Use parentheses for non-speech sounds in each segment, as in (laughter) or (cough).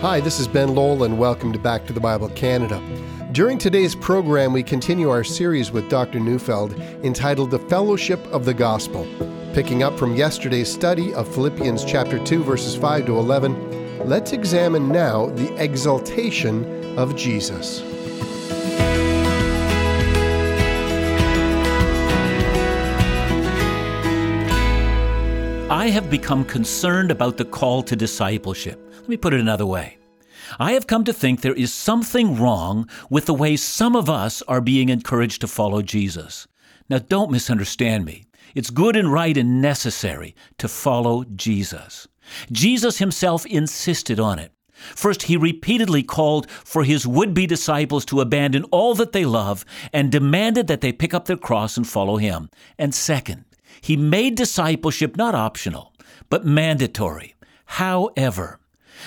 Hi, this is Ben Lowell, and welcome to Back to the Bible Canada. During today's program, we continue our series with Dr. Neufeld entitled The Fellowship of the Gospel. Picking up from yesterday's study of Philippians chapter 2, verses 5 to 11, let's examine now the exaltation of Jesus. I have become concerned about the call to discipleship. Let me put it another way. I have come to think there is something wrong with the way some of us are being encouraged to follow Jesus. Now, don't misunderstand me. It's good and right and necessary to follow Jesus. Jesus himself insisted on it. First, he repeatedly called for his would be disciples to abandon all that they love and demanded that they pick up their cross and follow him. And second, he made discipleship not optional, but mandatory. However,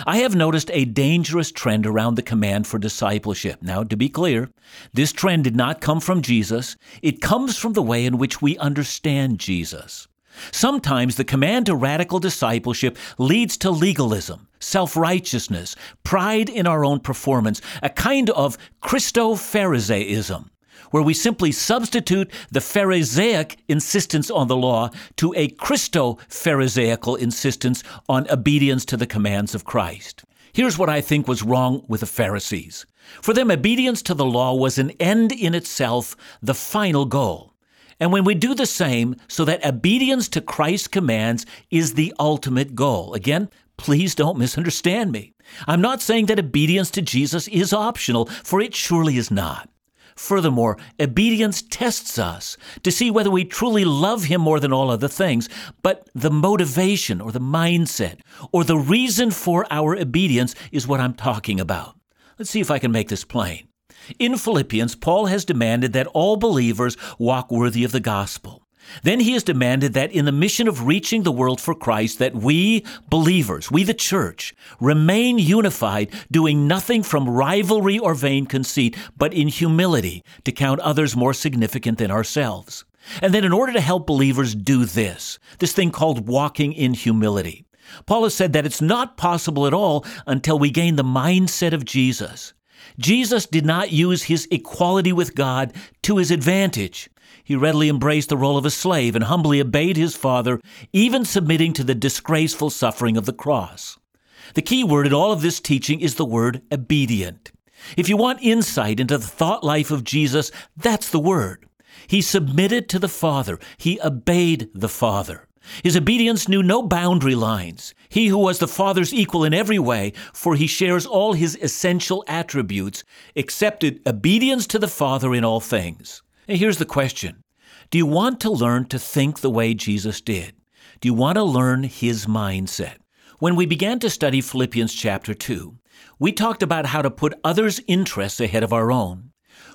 I have noticed a dangerous trend around the command for discipleship. Now, to be clear, this trend did not come from Jesus, it comes from the way in which we understand Jesus. Sometimes the command to radical discipleship leads to legalism, self righteousness, pride in our own performance, a kind of Christo Pharisaism where we simply substitute the Pharisaic insistence on the law to a Christo Pharisaical insistence on obedience to the commands of Christ. Here's what I think was wrong with the Pharisees. For them, obedience to the law was an end in itself, the final goal. And when we do the same, so that obedience to Christ's commands is the ultimate goal. Again, please don't misunderstand me. I'm not saying that obedience to Jesus is optional, for it surely is not. Furthermore, obedience tests us to see whether we truly love Him more than all other things, but the motivation or the mindset or the reason for our obedience is what I'm talking about. Let's see if I can make this plain. In Philippians, Paul has demanded that all believers walk worthy of the gospel. Then he has demanded that in the mission of reaching the world for Christ, that we believers, we the church, remain unified, doing nothing from rivalry or vain conceit, but in humility to count others more significant than ourselves. And then in order to help believers do this, this thing called walking in humility, Paul has said that it's not possible at all until we gain the mindset of Jesus. Jesus did not use his equality with God to his advantage. He readily embraced the role of a slave and humbly obeyed his father, even submitting to the disgraceful suffering of the cross. The key word in all of this teaching is the word obedient. If you want insight into the thought life of Jesus, that's the word. He submitted to the Father. He obeyed the Father. His obedience knew no boundary lines. He who was the Father's equal in every way, for he shares all his essential attributes, accepted obedience to the Father in all things. Here's the question Do you want to learn to think the way Jesus did? Do you want to learn his mindset? When we began to study Philippians chapter 2, we talked about how to put others' interests ahead of our own.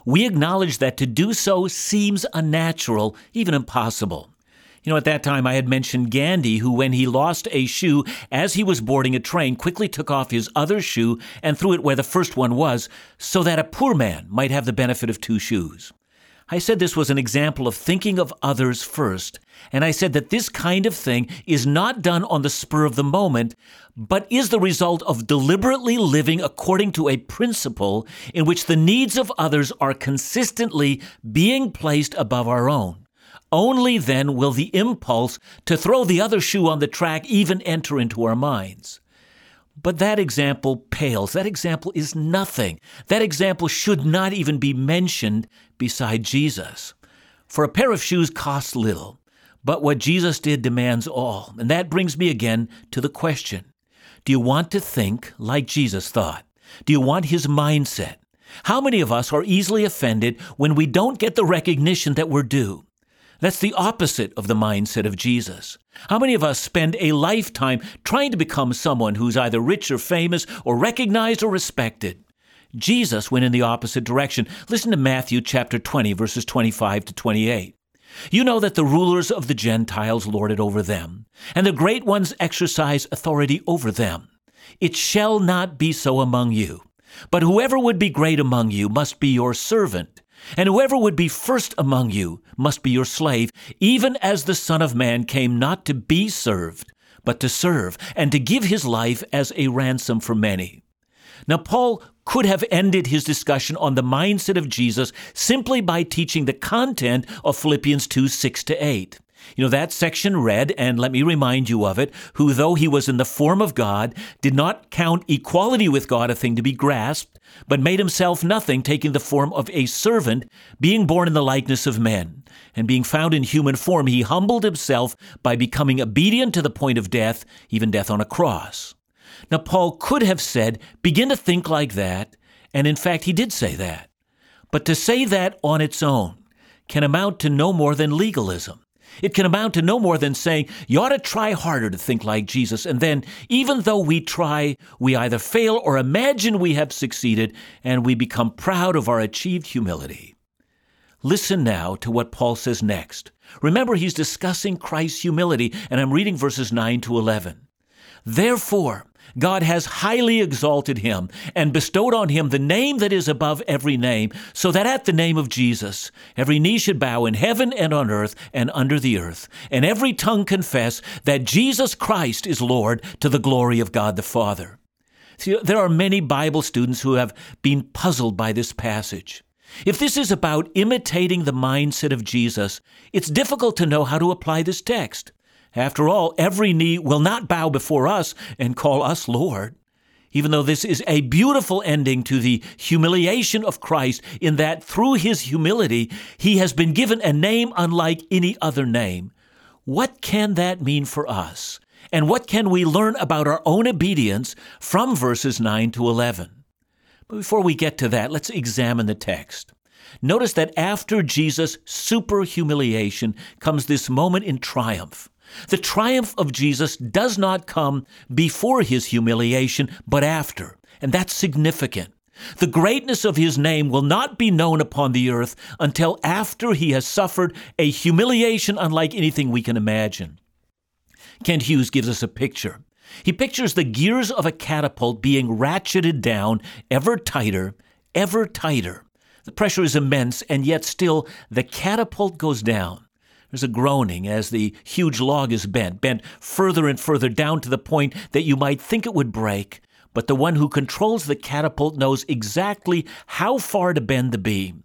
We acknowledged that to do so seems unnatural, even impossible. You know, at that time I had mentioned Gandhi, who, when he lost a shoe as he was boarding a train, quickly took off his other shoe and threw it where the first one was, so that a poor man might have the benefit of two shoes. I said this was an example of thinking of others first, and I said that this kind of thing is not done on the spur of the moment, but is the result of deliberately living according to a principle in which the needs of others are consistently being placed above our own. Only then will the impulse to throw the other shoe on the track even enter into our minds. But that example pales. That example is nothing. That example should not even be mentioned beside Jesus. For a pair of shoes costs little, but what Jesus did demands all. And that brings me again to the question Do you want to think like Jesus thought? Do you want his mindset? How many of us are easily offended when we don't get the recognition that we're due? That's the opposite of the mindset of Jesus. How many of us spend a lifetime trying to become someone who's either rich or famous or recognized or respected? Jesus went in the opposite direction. Listen to Matthew chapter 20 verses 25 to 28. You know that the rulers of the Gentiles lord it over them, and the great ones exercise authority over them. It shall not be so among you. But whoever would be great among you must be your servant and whoever would be first among you must be your slave, even as the Son of Man came not to be served, but to serve, and to give his life as a ransom for many. Now, Paul could have ended his discussion on the mindset of Jesus simply by teaching the content of Philippians 2 6 to 8. You know, that section read, and let me remind you of it, who, though he was in the form of God, did not count equality with God a thing to be grasped, but made himself nothing, taking the form of a servant, being born in the likeness of men. And being found in human form, he humbled himself by becoming obedient to the point of death, even death on a cross. Now, Paul could have said, begin to think like that, and in fact, he did say that. But to say that on its own can amount to no more than legalism. It can amount to no more than saying, you ought to try harder to think like Jesus. And then, even though we try, we either fail or imagine we have succeeded, and we become proud of our achieved humility. Listen now to what Paul says next. Remember, he's discussing Christ's humility, and I'm reading verses 9 to 11. Therefore, God has highly exalted him and bestowed on him the name that is above every name, so that at the name of Jesus every knee should bow in heaven and on earth and under the earth, and every tongue confess that Jesus Christ is Lord to the glory of God the Father. See, there are many Bible students who have been puzzled by this passage. If this is about imitating the mindset of Jesus, it's difficult to know how to apply this text. After all, every knee will not bow before us and call us Lord. Even though this is a beautiful ending to the humiliation of Christ, in that through his humility, he has been given a name unlike any other name. What can that mean for us? And what can we learn about our own obedience from verses 9 to 11? But before we get to that, let's examine the text. Notice that after Jesus' super humiliation comes this moment in triumph. The triumph of Jesus does not come before his humiliation, but after, and that's significant. The greatness of his name will not be known upon the earth until after he has suffered a humiliation unlike anything we can imagine. Kent Hughes gives us a picture. He pictures the gears of a catapult being ratcheted down ever tighter, ever tighter. The pressure is immense, and yet still the catapult goes down. There's a groaning as the huge log is bent, bent further and further down to the point that you might think it would break. But the one who controls the catapult knows exactly how far to bend the beam.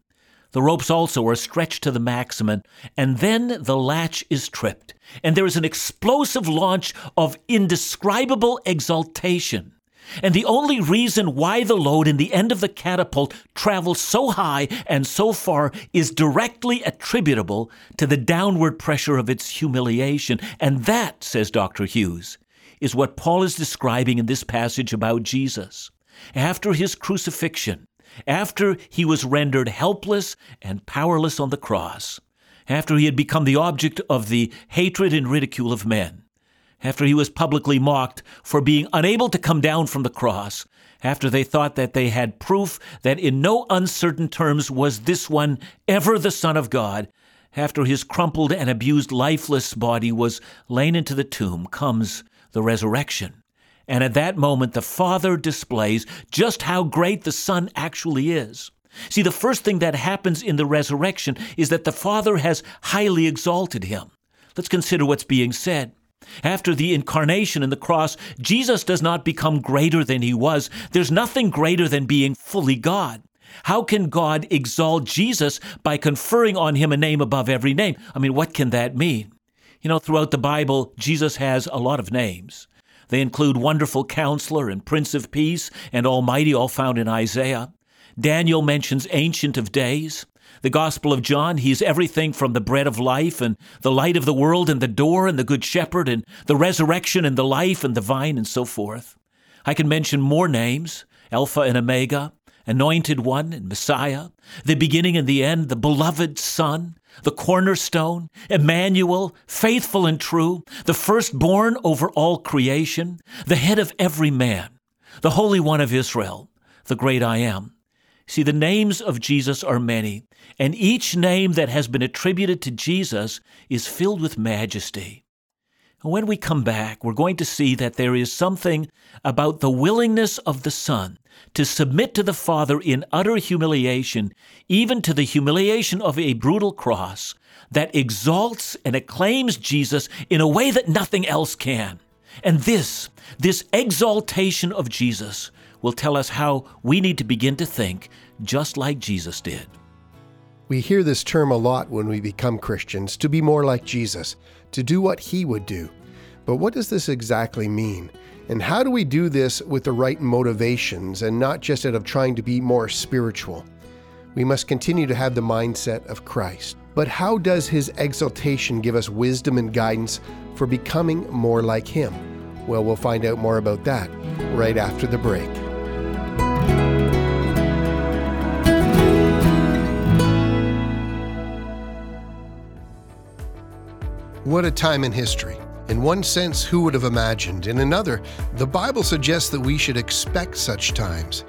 The ropes also are stretched to the maximum, and then the latch is tripped, and there is an explosive launch of indescribable exultation. And the only reason why the load in the end of the catapult travels so high and so far is directly attributable to the downward pressure of its humiliation. And that, says Dr. Hughes, is what Paul is describing in this passage about Jesus. After his crucifixion, after he was rendered helpless and powerless on the cross, after he had become the object of the hatred and ridicule of men, after he was publicly mocked for being unable to come down from the cross, after they thought that they had proof that in no uncertain terms was this one ever the Son of God, after his crumpled and abused lifeless body was lain into the tomb, comes the resurrection. And at that moment, the Father displays just how great the Son actually is. See, the first thing that happens in the resurrection is that the Father has highly exalted him. Let's consider what's being said. After the incarnation and the cross, Jesus does not become greater than he was. There's nothing greater than being fully God. How can God exalt Jesus by conferring on him a name above every name? I mean, what can that mean? You know, throughout the Bible, Jesus has a lot of names. They include Wonderful Counselor and Prince of Peace and Almighty, all found in Isaiah. Daniel mentions Ancient of Days. The Gospel of John, he's everything from the bread of life and the light of the world and the door and the good shepherd and the resurrection and the life and the vine and so forth. I can mention more names Alpha and Omega, Anointed One and Messiah, the beginning and the end, the beloved Son, the cornerstone, Emmanuel, faithful and true, the firstborn over all creation, the head of every man, the Holy One of Israel, the great I am. See, the names of Jesus are many, and each name that has been attributed to Jesus is filled with majesty. when we come back, we're going to see that there is something about the willingness of the Son to submit to the Father in utter humiliation, even to the humiliation of a brutal cross, that exalts and acclaims Jesus in a way that nothing else can. And this, this exaltation of Jesus, will tell us how we need to begin to think just like Jesus did. We hear this term a lot when we become Christians to be more like Jesus, to do what he would do. But what does this exactly mean? And how do we do this with the right motivations and not just out of trying to be more spiritual? We must continue to have the mindset of Christ. But how does his exaltation give us wisdom and guidance for becoming more like him? Well, we'll find out more about that right after the break. What a time in history. In one sense, who would have imagined? In another, the Bible suggests that we should expect such times.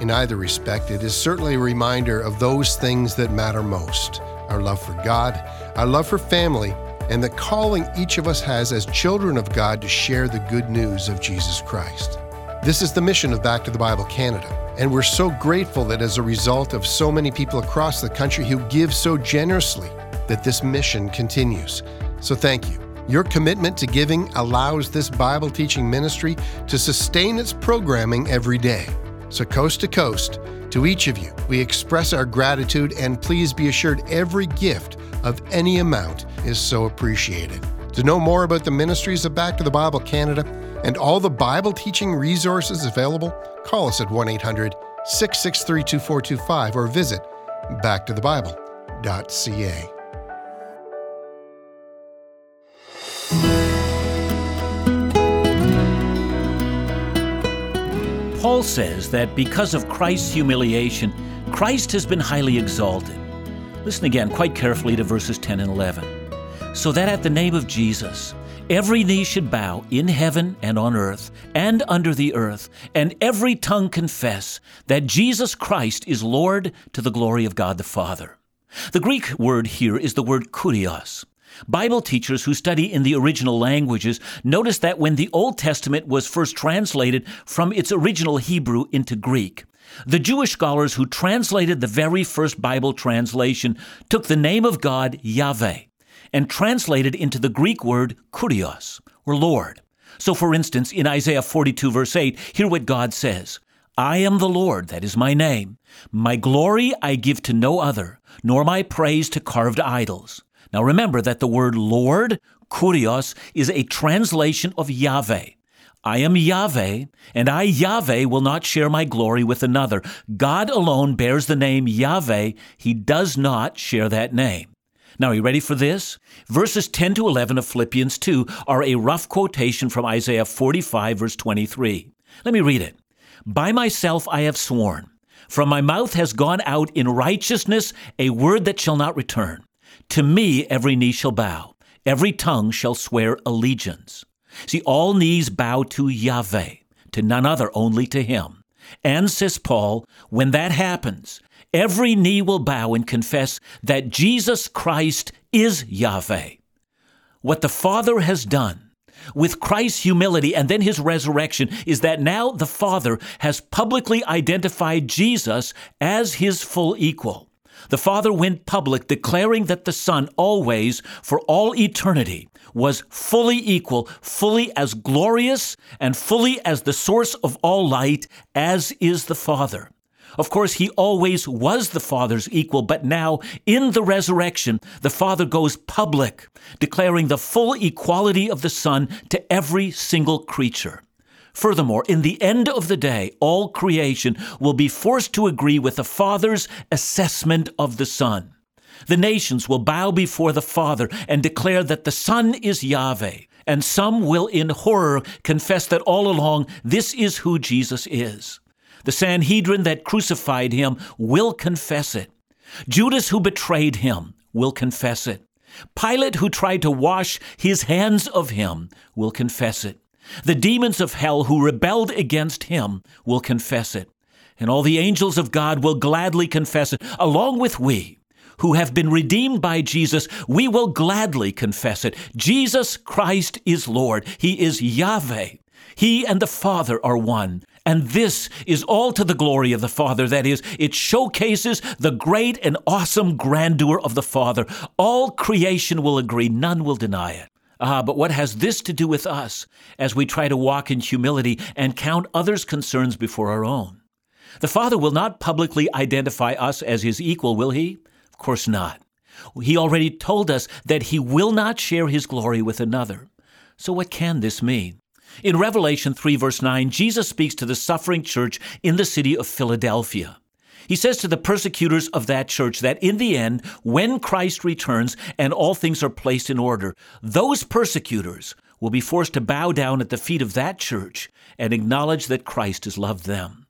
In either respect, it is certainly a reminder of those things that matter most our love for God, our love for family, and the calling each of us has as children of God to share the good news of Jesus Christ. This is the mission of Back to the Bible Canada, and we're so grateful that as a result of so many people across the country who give so generously, that this mission continues. So thank you. Your commitment to giving allows this Bible teaching ministry to sustain its programming every day. So, coast to coast, to each of you, we express our gratitude and please be assured every gift of any amount is so appreciated. To know more about the ministries of Back to the Bible Canada and all the Bible teaching resources available, call us at 1 800 663 2425 or visit backtothebible.ca. Paul says that because of Christ's humiliation, Christ has been highly exalted. Listen again quite carefully to verses 10 and 11. So that at the name of Jesus, every knee should bow in heaven and on earth and under the earth, and every tongue confess that Jesus Christ is Lord to the glory of God the Father. The Greek word here is the word kurios. Bible teachers who study in the original languages notice that when the Old Testament was first translated from its original Hebrew into Greek, the Jewish scholars who translated the very first Bible translation took the name of God, Yahweh, and translated into the Greek word kurios, or Lord. So, for instance, in Isaiah 42, verse 8, hear what God says I am the Lord, that is my name. My glory I give to no other, nor my praise to carved idols. Now remember that the word Lord, kurios, is a translation of Yahweh. I am Yahweh, and I, Yahweh, will not share my glory with another. God alone bears the name Yahweh. He does not share that name. Now, are you ready for this? Verses 10 to 11 of Philippians 2 are a rough quotation from Isaiah 45, verse 23. Let me read it. By myself I have sworn. From my mouth has gone out in righteousness a word that shall not return. To me every knee shall bow, every tongue shall swear allegiance. See, all knees bow to Yahweh, to none other, only to Him. And, says Paul, when that happens, every knee will bow and confess that Jesus Christ is Yahweh. What the Father has done with Christ's humility and then his resurrection is that now the Father has publicly identified Jesus as his full equal. The Father went public declaring that the Son always, for all eternity, was fully equal, fully as glorious, and fully as the source of all light as is the Father. Of course, he always was the Father's equal, but now, in the resurrection, the Father goes public, declaring the full equality of the Son to every single creature. Furthermore, in the end of the day, all creation will be forced to agree with the Father's assessment of the Son. The nations will bow before the Father and declare that the Son is Yahweh, and some will in horror confess that all along this is who Jesus is. The Sanhedrin that crucified him will confess it. Judas, who betrayed him, will confess it. Pilate, who tried to wash his hands of him, will confess it. The demons of hell who rebelled against him will confess it, and all the angels of God will gladly confess it, along with we who have been redeemed by Jesus, we will gladly confess it. Jesus Christ is Lord. He is Yahweh. He and the Father are one. And this is all to the glory of the Father. That is, it showcases the great and awesome grandeur of the Father. All creation will agree, none will deny it. Ah, but what has this to do with us as we try to walk in humility and count others' concerns before our own? The Father will not publicly identify us as his equal, will he? Of course not. He already told us that he will not share his glory with another. So, what can this mean? In Revelation 3, verse 9, Jesus speaks to the suffering church in the city of Philadelphia. He says to the persecutors of that church that in the end, when Christ returns and all things are placed in order, those persecutors will be forced to bow down at the feet of that church and acknowledge that Christ has loved them.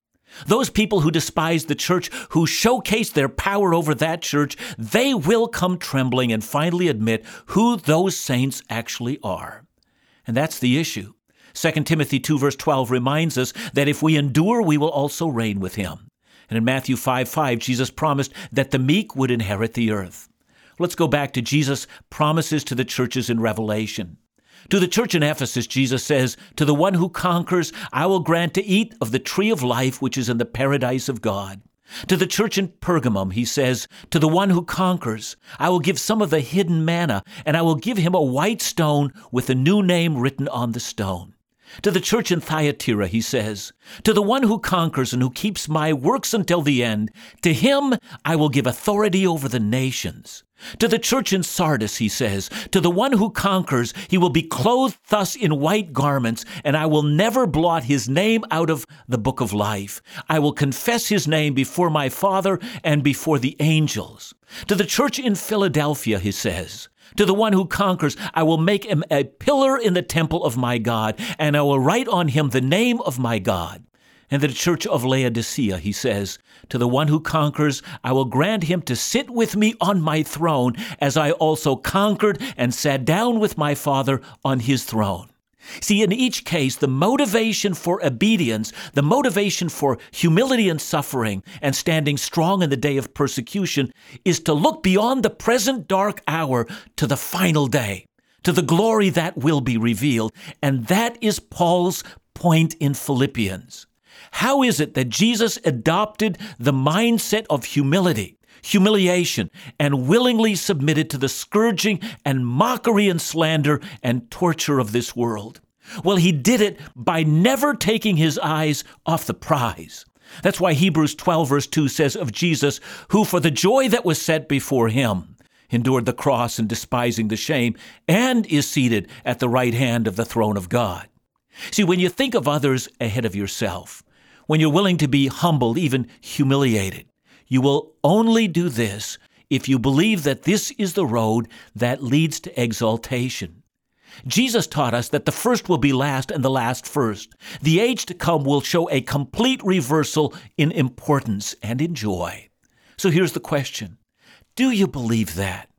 Those people who despise the church, who showcase their power over that church, they will come trembling and finally admit who those saints actually are. And that's the issue. 2 Timothy 2 verse 12 reminds us that if we endure, we will also reign with him. And in Matthew 5 5, Jesus promised that the meek would inherit the earth. Let's go back to Jesus' promises to the churches in Revelation. To the church in Ephesus, Jesus says, To the one who conquers, I will grant to eat of the tree of life which is in the paradise of God. To the church in Pergamum, he says, To the one who conquers, I will give some of the hidden manna, and I will give him a white stone with a new name written on the stone. To the church in Thyatira, he says, To the one who conquers and who keeps my works until the end, to him I will give authority over the nations. To the church in Sardis, he says, To the one who conquers, he will be clothed thus in white garments, and I will never blot his name out of the book of life. I will confess his name before my Father and before the angels. To the church in Philadelphia, he says, to the one who conquers, I will make him a pillar in the temple of my God, and I will write on him the name of my God. And the church of Laodicea, he says, To the one who conquers, I will grant him to sit with me on my throne, as I also conquered and sat down with my Father on his throne. See, in each case, the motivation for obedience, the motivation for humility and suffering, and standing strong in the day of persecution is to look beyond the present dark hour to the final day, to the glory that will be revealed. And that is Paul's point in Philippians. How is it that Jesus adopted the mindset of humility? humiliation, and willingly submitted to the scourging and mockery and slander and torture of this world. Well, he did it by never taking his eyes off the prize. That's why Hebrews 12, verse 2 says of Jesus, who for the joy that was set before him endured the cross and despising the shame, and is seated at the right hand of the throne of God. See, when you think of others ahead of yourself, when you're willing to be humbled, even humiliated, you will only do this if you believe that this is the road that leads to exaltation. Jesus taught us that the first will be last and the last first. The age to come will show a complete reversal in importance and in joy. So here's the question Do you believe that?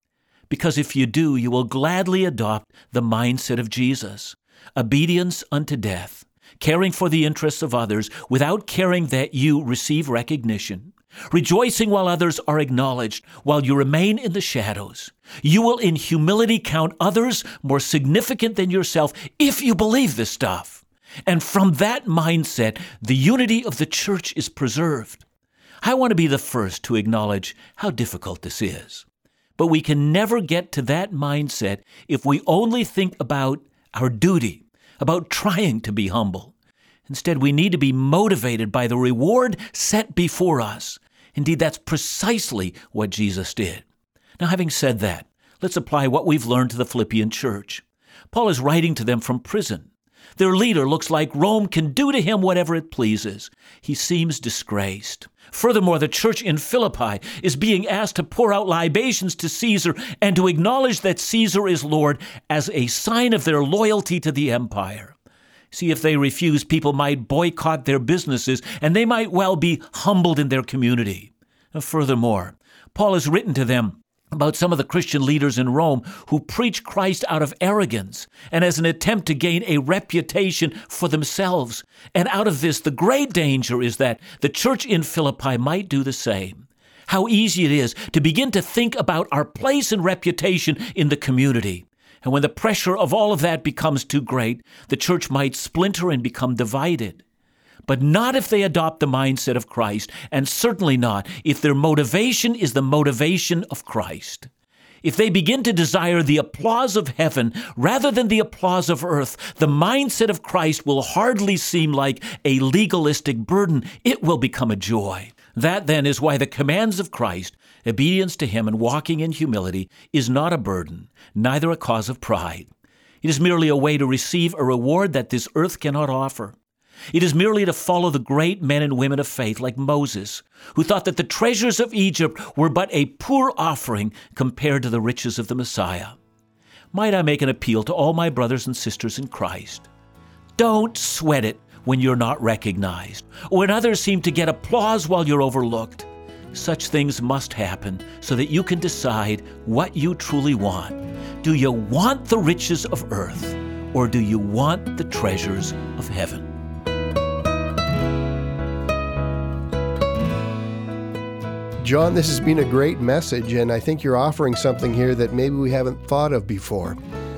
Because if you do, you will gladly adopt the mindset of Jesus obedience unto death, caring for the interests of others without caring that you receive recognition, rejoicing while others are acknowledged, while you remain in the shadows. You will in humility count others more significant than yourself if you believe this stuff. And from that mindset, the unity of the church is preserved. I want to be the first to acknowledge how difficult this is. But we can never get to that mindset if we only think about our duty, about trying to be humble. Instead, we need to be motivated by the reward set before us. Indeed, that's precisely what Jesus did. Now, having said that, let's apply what we've learned to the Philippian church. Paul is writing to them from prison. Their leader looks like Rome can do to him whatever it pleases. He seems disgraced. Furthermore, the church in Philippi is being asked to pour out libations to Caesar and to acknowledge that Caesar is Lord as a sign of their loyalty to the empire. See, if they refuse, people might boycott their businesses and they might well be humbled in their community. Uh, furthermore, Paul has written to them about some of the Christian leaders in Rome who preach Christ out of arrogance and as an attempt to gain a reputation for themselves. And out of this, the great danger is that the church in Philippi might do the same. How easy it is to begin to think about our place and reputation in the community. And when the pressure of all of that becomes too great, the church might splinter and become divided. But not if they adopt the mindset of Christ, and certainly not if their motivation is the motivation of Christ. if they begin to desire the applause of heaven rather than the applause of earth, the mindset of Christ will hardly seem like a legalistic burden. It will become a joy. That then is why the commands of Christ, obedience to Him and walking in humility, is not a burden, neither a cause of pride. It is merely a way to receive a reward that this earth cannot offer. It is merely to follow the great men and women of faith like Moses, who thought that the treasures of Egypt were but a poor offering compared to the riches of the Messiah. Might I make an appeal to all my brothers and sisters in Christ? Don't sweat it when you're not recognized, or when others seem to get applause while you're overlooked. Such things must happen so that you can decide what you truly want. Do you want the riches of earth, or do you want the treasures of heaven? John, this has been a great message, and I think you're offering something here that maybe we haven't thought of before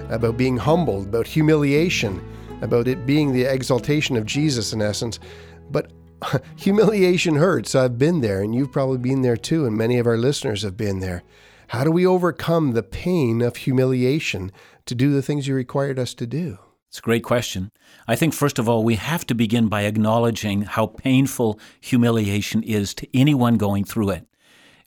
about being humbled, about humiliation, about it being the exaltation of Jesus in essence. But (laughs) humiliation hurts. I've been there, and you've probably been there too, and many of our listeners have been there. How do we overcome the pain of humiliation to do the things you required us to do? It's a great question. I think, first of all, we have to begin by acknowledging how painful humiliation is to anyone going through it.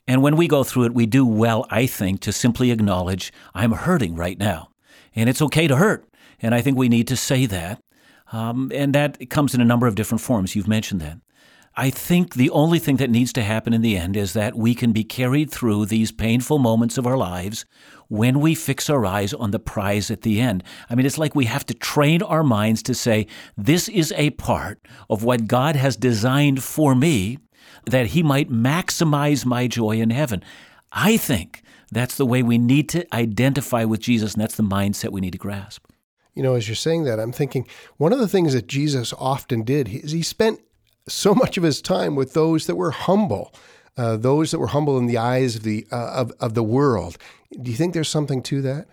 And when we go through it, we do well, I think, to simply acknowledge, I'm hurting right now. And it's okay to hurt. And I think we need to say that. Um, and that comes in a number of different forms. You've mentioned that. I think the only thing that needs to happen in the end is that we can be carried through these painful moments of our lives when we fix our eyes on the prize at the end. I mean, it's like we have to train our minds to say, this is a part of what God has designed for me that He might maximize my joy in heaven. I think that's the way we need to identify with Jesus, and that's the mindset we need to grasp. You know, as you're saying that, I'm thinking one of the things that Jesus often did is he spent so much of his time with those that were humble, uh, those that were humble in the eyes of the uh, of, of the world. Do you think there's something to that?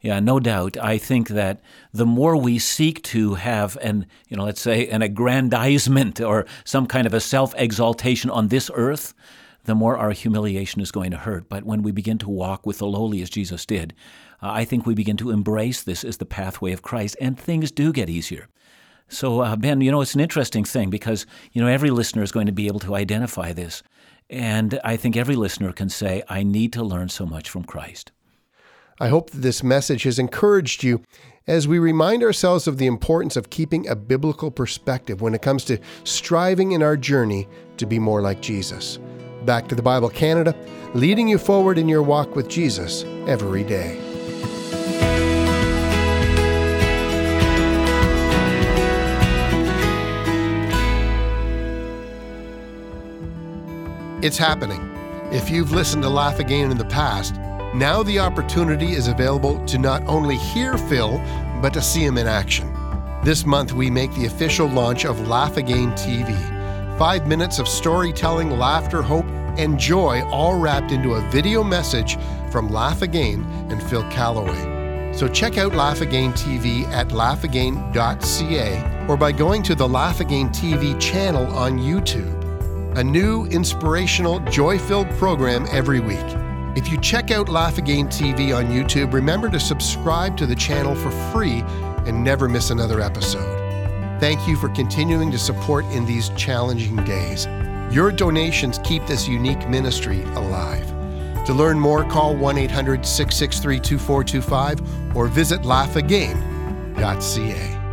Yeah, no doubt. I think that the more we seek to have an, you know, let's say an aggrandizement or some kind of a self-exaltation on this earth, the more our humiliation is going to hurt. But when we begin to walk with the lowly as Jesus did, uh, I think we begin to embrace this as the pathway of Christ, and things do get easier. So, uh, Ben, you know, it's an interesting thing because, you know, every listener is going to be able to identify this. And I think every listener can say, I need to learn so much from Christ. I hope that this message has encouraged you as we remind ourselves of the importance of keeping a biblical perspective when it comes to striving in our journey to be more like Jesus. Back to the Bible Canada, leading you forward in your walk with Jesus every day. It's happening. If you've listened to Laugh Again in the past, now the opportunity is available to not only hear Phil, but to see him in action. This month, we make the official launch of Laugh Again TV. Five minutes of storytelling, laughter, hope, and joy, all wrapped into a video message from Laugh Again and Phil Callaway. So check out Laugh Again TV at laughagain.ca or by going to the Laugh Again TV channel on YouTube. A new, inspirational, joy filled program every week. If you check out Laugh Again TV on YouTube, remember to subscribe to the channel for free and never miss another episode. Thank you for continuing to support in these challenging days. Your donations keep this unique ministry alive. To learn more, call 1 800 663 2425 or visit laughagain.ca.